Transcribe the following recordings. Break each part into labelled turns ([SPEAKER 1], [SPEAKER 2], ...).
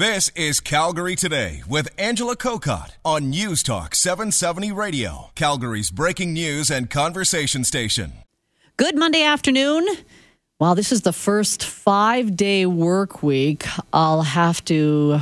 [SPEAKER 1] This is Calgary Today with Angela Kokott on News Talk 770 Radio, Calgary's breaking news and conversation station.
[SPEAKER 2] Good Monday afternoon. While this is the first five day work week, I'll have to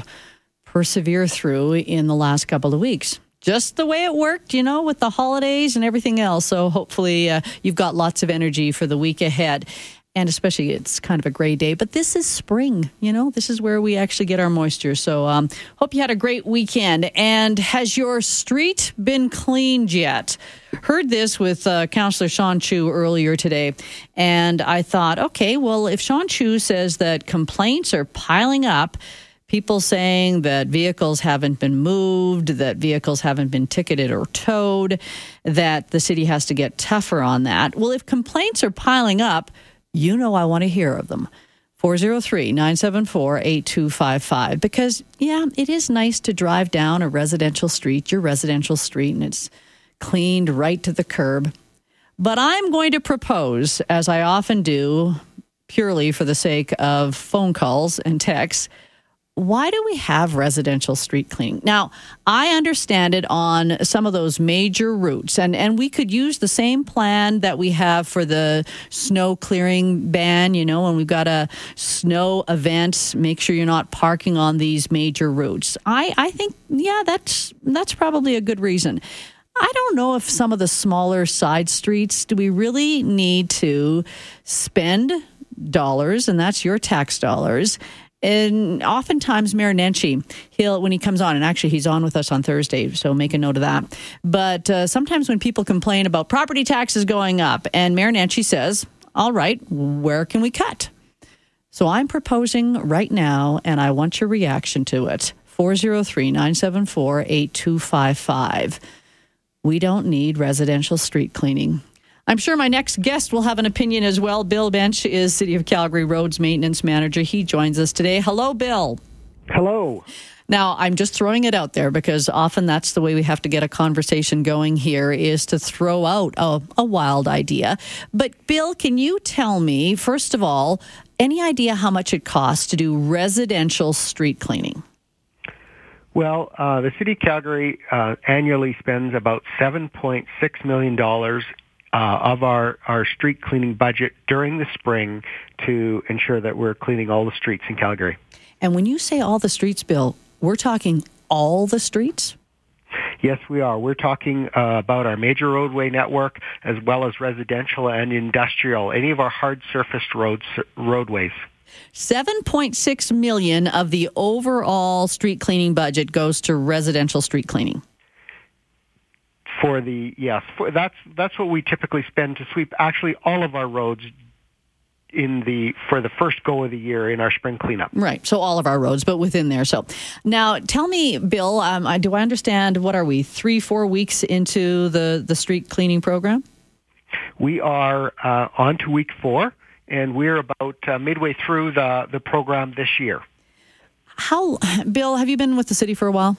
[SPEAKER 2] persevere through in the last couple of weeks. Just the way it worked, you know, with the holidays and everything else. So hopefully uh, you've got lots of energy for the week ahead and especially it's kind of a gray day. But this is spring, you know, this is where we actually get our moisture. So, um, hope you had a great weekend. And has your street been cleaned yet? Heard this with uh, Councillor Sean Chu earlier today, and I thought, okay, well, if Sean Chu says that complaints are piling up people saying that vehicles haven't been moved, that vehicles haven't been ticketed or towed, that the city has to get tougher on that. Well, if complaints are piling up, you know I want to hear of them. 403 974 8255. Because, yeah, it is nice to drive down a residential street, your residential street, and it's cleaned right to the curb. But I'm going to propose, as I often do, purely for the sake of phone calls and texts, why do we have residential street cleaning? Now, I understand it on some of those major routes, and, and we could use the same plan that we have for the snow clearing ban, you know, when we've got a snow event, make sure you're not parking on these major routes. I, I think, yeah, that's that's probably a good reason. I don't know if some of the smaller side streets, do we really need to spend dollars, and that's your tax dollars, and oftentimes Mayor Nenshi, he'll when he comes on, and actually he's on with us on Thursday, so make a note of that. But uh, sometimes when people complain about property taxes going up, and Mayor Nenshi says, "All right, where can we cut?" So I'm proposing right now, and I want your reaction to it. 403 974 8255. We don't need residential street cleaning. I'm sure my next guest will have an opinion as well. Bill Biensch is City of Calgary Roads Maintenance Manager. He joins us today. Hello, Bill.
[SPEAKER 3] Hello.
[SPEAKER 2] Now, I'm just throwing it out there because often that's the way we have to get a conversation going here is to throw out a, a wild idea. But, Bill, can you tell me, first of all, any idea how much it costs to do residential street cleaning?
[SPEAKER 3] Well, uh, the City of Calgary uh, annually spends about $7.6 million uh, of our, our street cleaning budget during the spring to ensure that we're cleaning all the streets in Calgary.
[SPEAKER 2] And when you say all the streets, Bill, we're talking all the streets?
[SPEAKER 3] Yes, we are. We're talking uh, about our major roadway network as well as residential and industrial, any of our hard surfaced roads, roadways.
[SPEAKER 2] 7.6 million of the overall street cleaning budget goes to residential street cleaning
[SPEAKER 3] for the yes for, that's that's what we typically spend to sweep actually all of our roads in the for the first go of the year in our spring cleanup.
[SPEAKER 2] Right. So all of our roads, but within there. So now, tell me, Bill. Um, I, do I understand? What are we? Three, four weeks into the the street cleaning program?
[SPEAKER 3] We are uh, on to week four, and we're about uh, midway through the the program this year.
[SPEAKER 2] How, Bill? Have you been with the city for a while?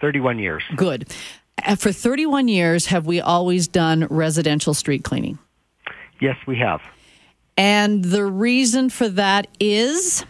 [SPEAKER 3] 31 years.
[SPEAKER 2] Good. Uh, for 31 years, have we always done residential street cleaning?
[SPEAKER 3] Yes, we have.
[SPEAKER 2] And the reason for that is?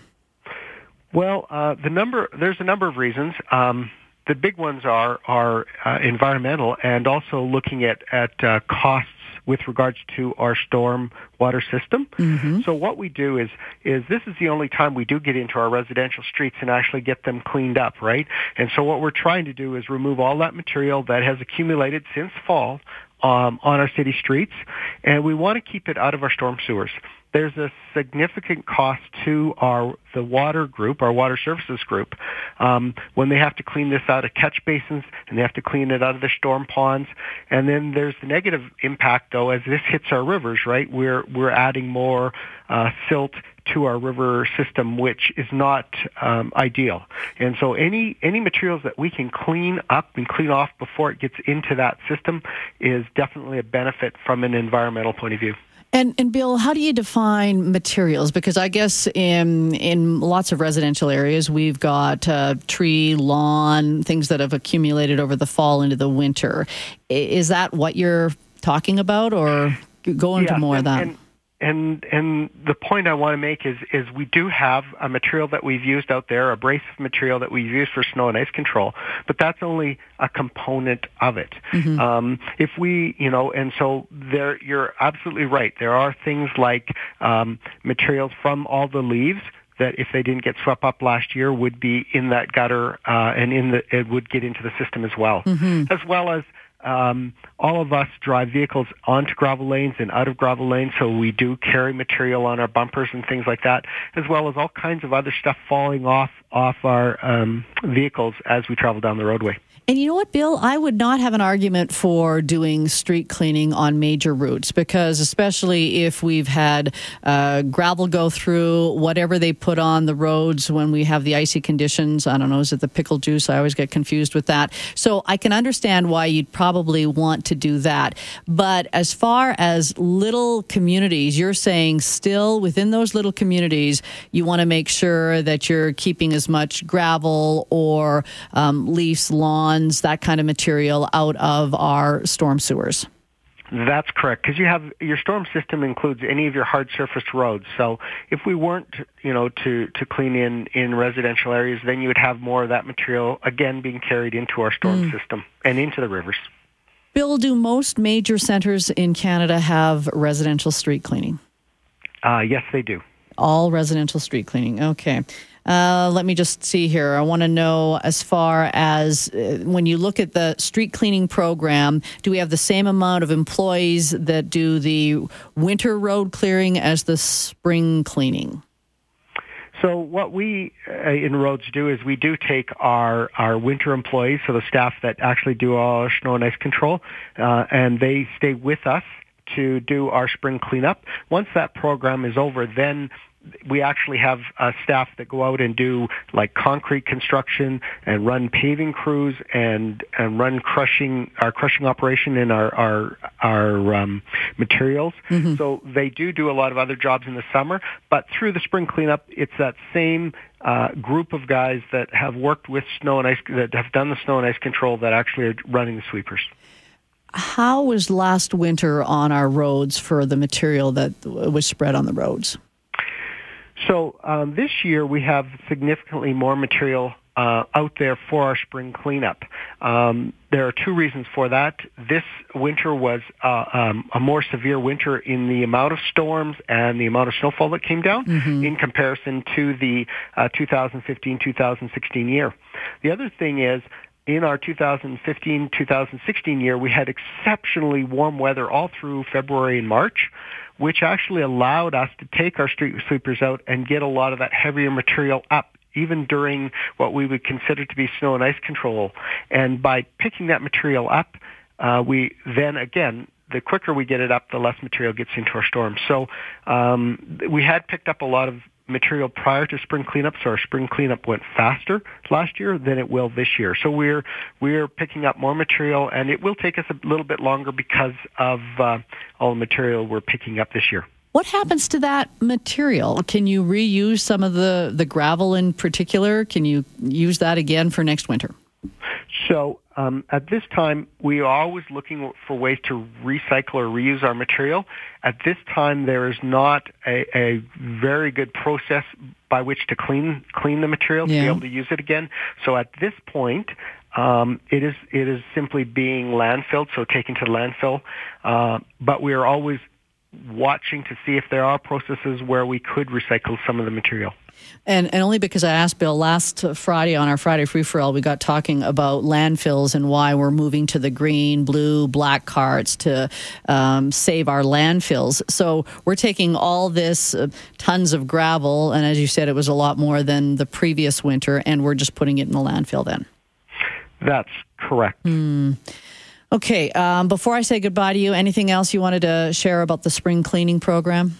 [SPEAKER 3] Well, uh, the number there's a number of reasons. Um, the big ones are are uh, environmental and also looking at at uh, costs with regards to our storm water system. Mm-hmm. So what we do is is this is the only time we do get into our residential streets and actually get them cleaned up, right? And so what we're trying to do is remove all that material that has accumulated since fall um, on our city streets, and we want to keep it out of our storm sewers there's a significant cost to our the water group, our water services group, um, when they have to clean this out of catch basins and they have to clean it out of the storm ponds. And then there's the negative impact, though, as this hits our rivers. Right, we're we're adding more uh, silt to our river system, which is not um, ideal. And so any any materials that we can clean up and clean off before it gets into that system is definitely a benefit from an environmental point of view.
[SPEAKER 2] And and Bill, how do you define materials? Because I guess in in lots of residential areas, we've got uh, tree, lawn, things that have accumulated over the fall into the winter. Is that what you're talking about, or go into
[SPEAKER 3] yeah,
[SPEAKER 2] more
[SPEAKER 3] and,
[SPEAKER 2] of that?
[SPEAKER 3] And, and and the point I want to make is is we do have a material that we've used out there, abrasive material that we've used for snow and ice control, but that's only a component of it. Mm-hmm. Um, if we, you know, and so there, you're absolutely right. There are things like um, materials from all the leaves that if they didn't get swept up last year would be in that gutter uh, and in the it would get into the system as well, mm-hmm. as well as um, all of us drive vehicles onto gravel lanes and out of gravel lanes, so we do carry material on our bumpers and things like that, as well as all kinds of other stuff falling off off our um, vehicles as we travel down the roadway.
[SPEAKER 2] And you know what, Bill? I would not have an argument for doing street cleaning on major routes because, especially if we've had uh, gravel go through whatever they put on the roads when we have the icy conditions. I don't know, is it the pickle juice? I always get confused with that. So I can understand why you'd probably want to do that. But as far as little communities, you're saying still within those little communities, you want to make sure that you're keeping as much gravel or um, leaves, lawns, that kind of material out of our storm sewers.
[SPEAKER 3] That's correct because you have your storm system includes any of your hard surface roads. So if we weren't, you know, to to clean in in residential areas, then you would have more of that material again being carried into our storm mm. system and into the rivers.
[SPEAKER 2] Bill, do most major centers in Canada have residential street cleaning?
[SPEAKER 3] Uh, yes, they do.
[SPEAKER 2] All residential street cleaning. Okay. Uh, let me just see here. I want to know as far as uh, when you look at the street cleaning program, do we have the same amount of employees that do the winter road clearing as the spring cleaning?
[SPEAKER 3] So what we uh, in roads do is we do take our our winter employees, so the staff that actually do all our snow and ice control, uh, and they stay with us to do our spring cleanup. Once that program is over, then we actually have uh, staff that go out and do like concrete construction and run paving crews and and run crushing our crushing operation in our our our um, materials. Mm-hmm. So they do do a lot of other jobs in the summer, but through the spring cleanup, it's that same uh, group of guys that have worked with snow and ice that have done the snow and ice control that actually are running the sweepers.
[SPEAKER 2] How was last winter on our roads for the material that was spread on the roads?
[SPEAKER 3] So um, this year we have significantly more material uh, out there for our spring cleanup. Um, there are two reasons for that. This winter was uh, um, a more severe winter in the amount of storms and the amount of snowfall that came down mm-hmm. in comparison to the uh, 2015-2016 year. The other thing is in our 2015-2016 year, we had exceptionally warm weather all through February and March, which actually allowed us to take our street sweepers out and get a lot of that heavier material up even during what we would consider to be snow and ice control. And by picking that material up, uh, we then again the quicker we get it up, the less material gets into our storm. So um, we had picked up a lot of material prior to spring cleanup, so our spring cleanup went faster last year than it will this year. So we're we're picking up more material, and it will take us a little bit longer because of uh, all the material we're picking up this year.
[SPEAKER 2] What happens to that material? Can you reuse some of the, the gravel in particular? Can you use that again for next winter?
[SPEAKER 3] So um, at this time, we are always looking for ways to recycle or reuse our material. At this time, there is not a, a very good process by which to clean clean the material to be able to use it again. So at this point, um, it is it is simply being landfilled, so taken to the landfill. Uh, but we are always watching to see if there are processes where we could recycle some of the material.
[SPEAKER 2] And, and only because I asked Bill last Friday on our Friday Free for All, we got talking about landfills and why we're moving to the green, blue, black carts to um, save our landfills. So we're taking all this uh, tons of gravel, and as you said, it was a lot more than the previous winter, and we're just putting it in the landfill then.
[SPEAKER 3] That's correct.
[SPEAKER 2] Mm. Okay. Um, before I say goodbye to you, anything else you wanted to share about the spring cleaning program?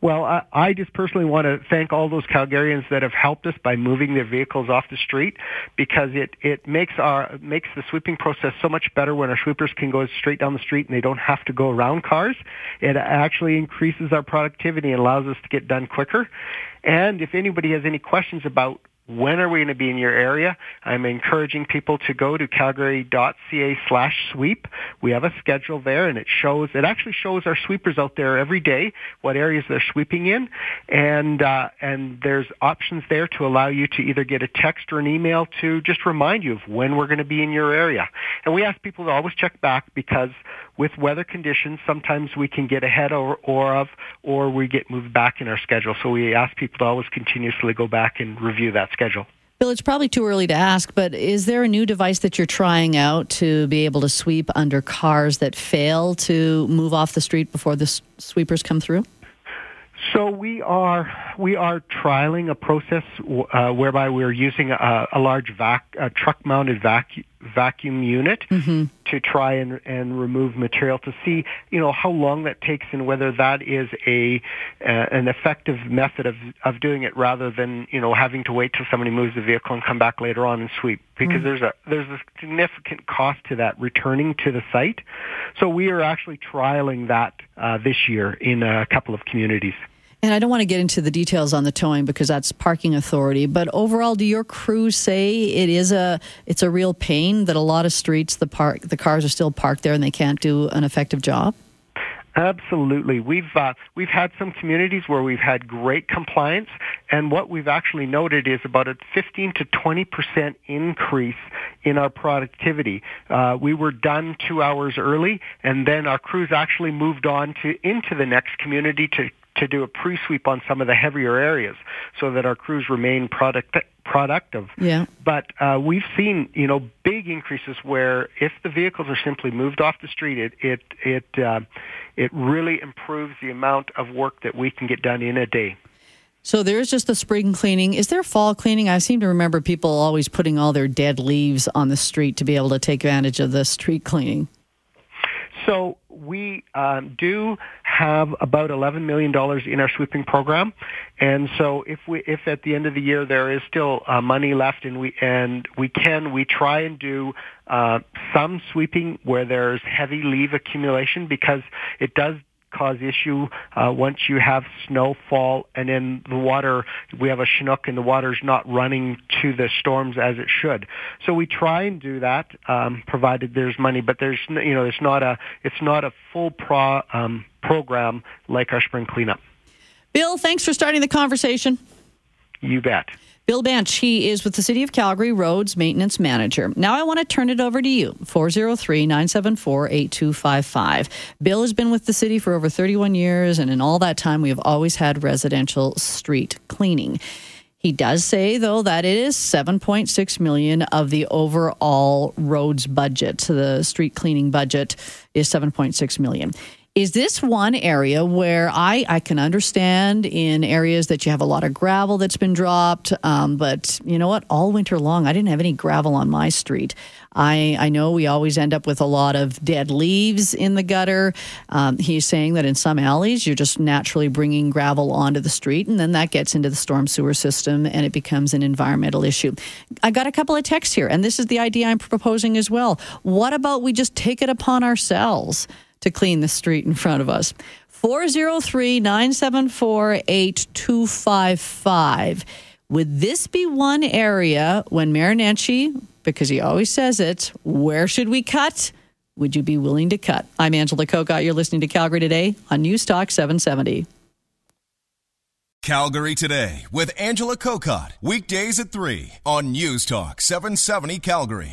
[SPEAKER 3] Well, I, I just personally want to thank all those Calgarians that have helped us by moving their vehicles off the street because it, it makes our makes the sweeping process so much better when our sweepers can go straight down the street and they don't have to go around cars. It actually increases our productivity and allows us to get done quicker. And if anybody has any questions about when are we going to be in your area? I'm encouraging people to go to calgary.ca slash sweep. We have a schedule there and it shows, it actually shows our sweepers out there every day, what areas they're sweeping in. And, uh, and there's options there to allow you to either get a text or an email to just remind you of when we're going to be in your area. And we ask people to always check back because with weather conditions, sometimes we can get ahead or, or of, or we get moved back in our schedule. So we ask people to always continuously go back and review that schedule.
[SPEAKER 2] Bill, it's probably too early to ask, but is there a new device that you're trying out to be able to sweep under cars that fail to move off the street before the sweepers come through?
[SPEAKER 3] So we are we are trialing a process uh, whereby we're using a, a large vac, a truck-mounted vacuum vacuum unit mm-hmm. to try and, and remove material to see you know how long that takes and whether that is a uh, an effective method of of doing it rather than you know having to wait till somebody moves the vehicle and come back later on and sweep because mm-hmm. there's a there's a significant cost to that returning to the site so we are actually trialing that uh, this year in a couple of communities.
[SPEAKER 2] And I don't want to get into the details on the towing because that's parking authority. But overall, do your crews say it is a it's a real pain that a lot of streets the park the cars are still parked there and they can't do an effective job?
[SPEAKER 3] Absolutely. We've uh, we've had some communities where we've had great compliance, and what we've actually noted is about a 15 to 20 percent increase in our productivity. Uh, we were done two hours early, and then our crews actually moved on to into the next community to to do a pre-sweep on some of the heavier areas so that our crews remain product productive.
[SPEAKER 2] Yeah.
[SPEAKER 3] But uh, we've seen, you know, big increases where if the vehicles are simply moved off the street, it it it uh, it really improves the amount of work that we can get done in a day.
[SPEAKER 2] So there's just the spring cleaning. Is there fall cleaning? I seem to remember people always putting all their dead leaves on the street to be able to take advantage of the street cleaning.
[SPEAKER 3] So we um, do have about $11 million in our sweeping program. And so if we, if at the end of the year there is still uh, money left and we, and we can, we try and do uh, some sweeping where there's heavy leave accumulation because it does cause issue uh, once you have snowfall and then the water we have a chinook and the water's not running to the storms as it should. So we try and do that um, provided there's money but there's you know it's not a it's not a full pro um, program like our spring cleanup.
[SPEAKER 2] Bill thanks for starting the conversation.
[SPEAKER 3] You bet
[SPEAKER 2] Bill Biensch, he is with the City of Calgary Roads Maintenance Manager. Now I want to turn it over to you, 403 974 8255. Bill has been with the city for over 31 years, and in all that time, we have always had residential street cleaning. He does say though that it is 7.6 million of the overall roads budget. So the street cleaning budget is 7.6 million. Is this one area where I, I can understand in areas that you have a lot of gravel that's been dropped, um, but you know what? All winter long, I didn't have any gravel on my street. I, I know we always end up with a lot of dead leaves in the gutter. Um, he's saying that in some alleys, you're just naturally bringing gravel onto the street, and then that gets into the storm sewer system and it becomes an environmental issue. I got a couple of texts here, and this is the idea I'm proposing as well. What about we just take it upon ourselves? To clean the street in front of us. 403 974 8255. Would this be one area when Nenshi, because he always says it, where should we cut? Would you be willing to cut? I'm Angela Kokott. You're listening to Calgary Today on News Talk 770.
[SPEAKER 1] Calgary Today with Angela Kokott. Weekdays at 3 on News Talk 770 Calgary.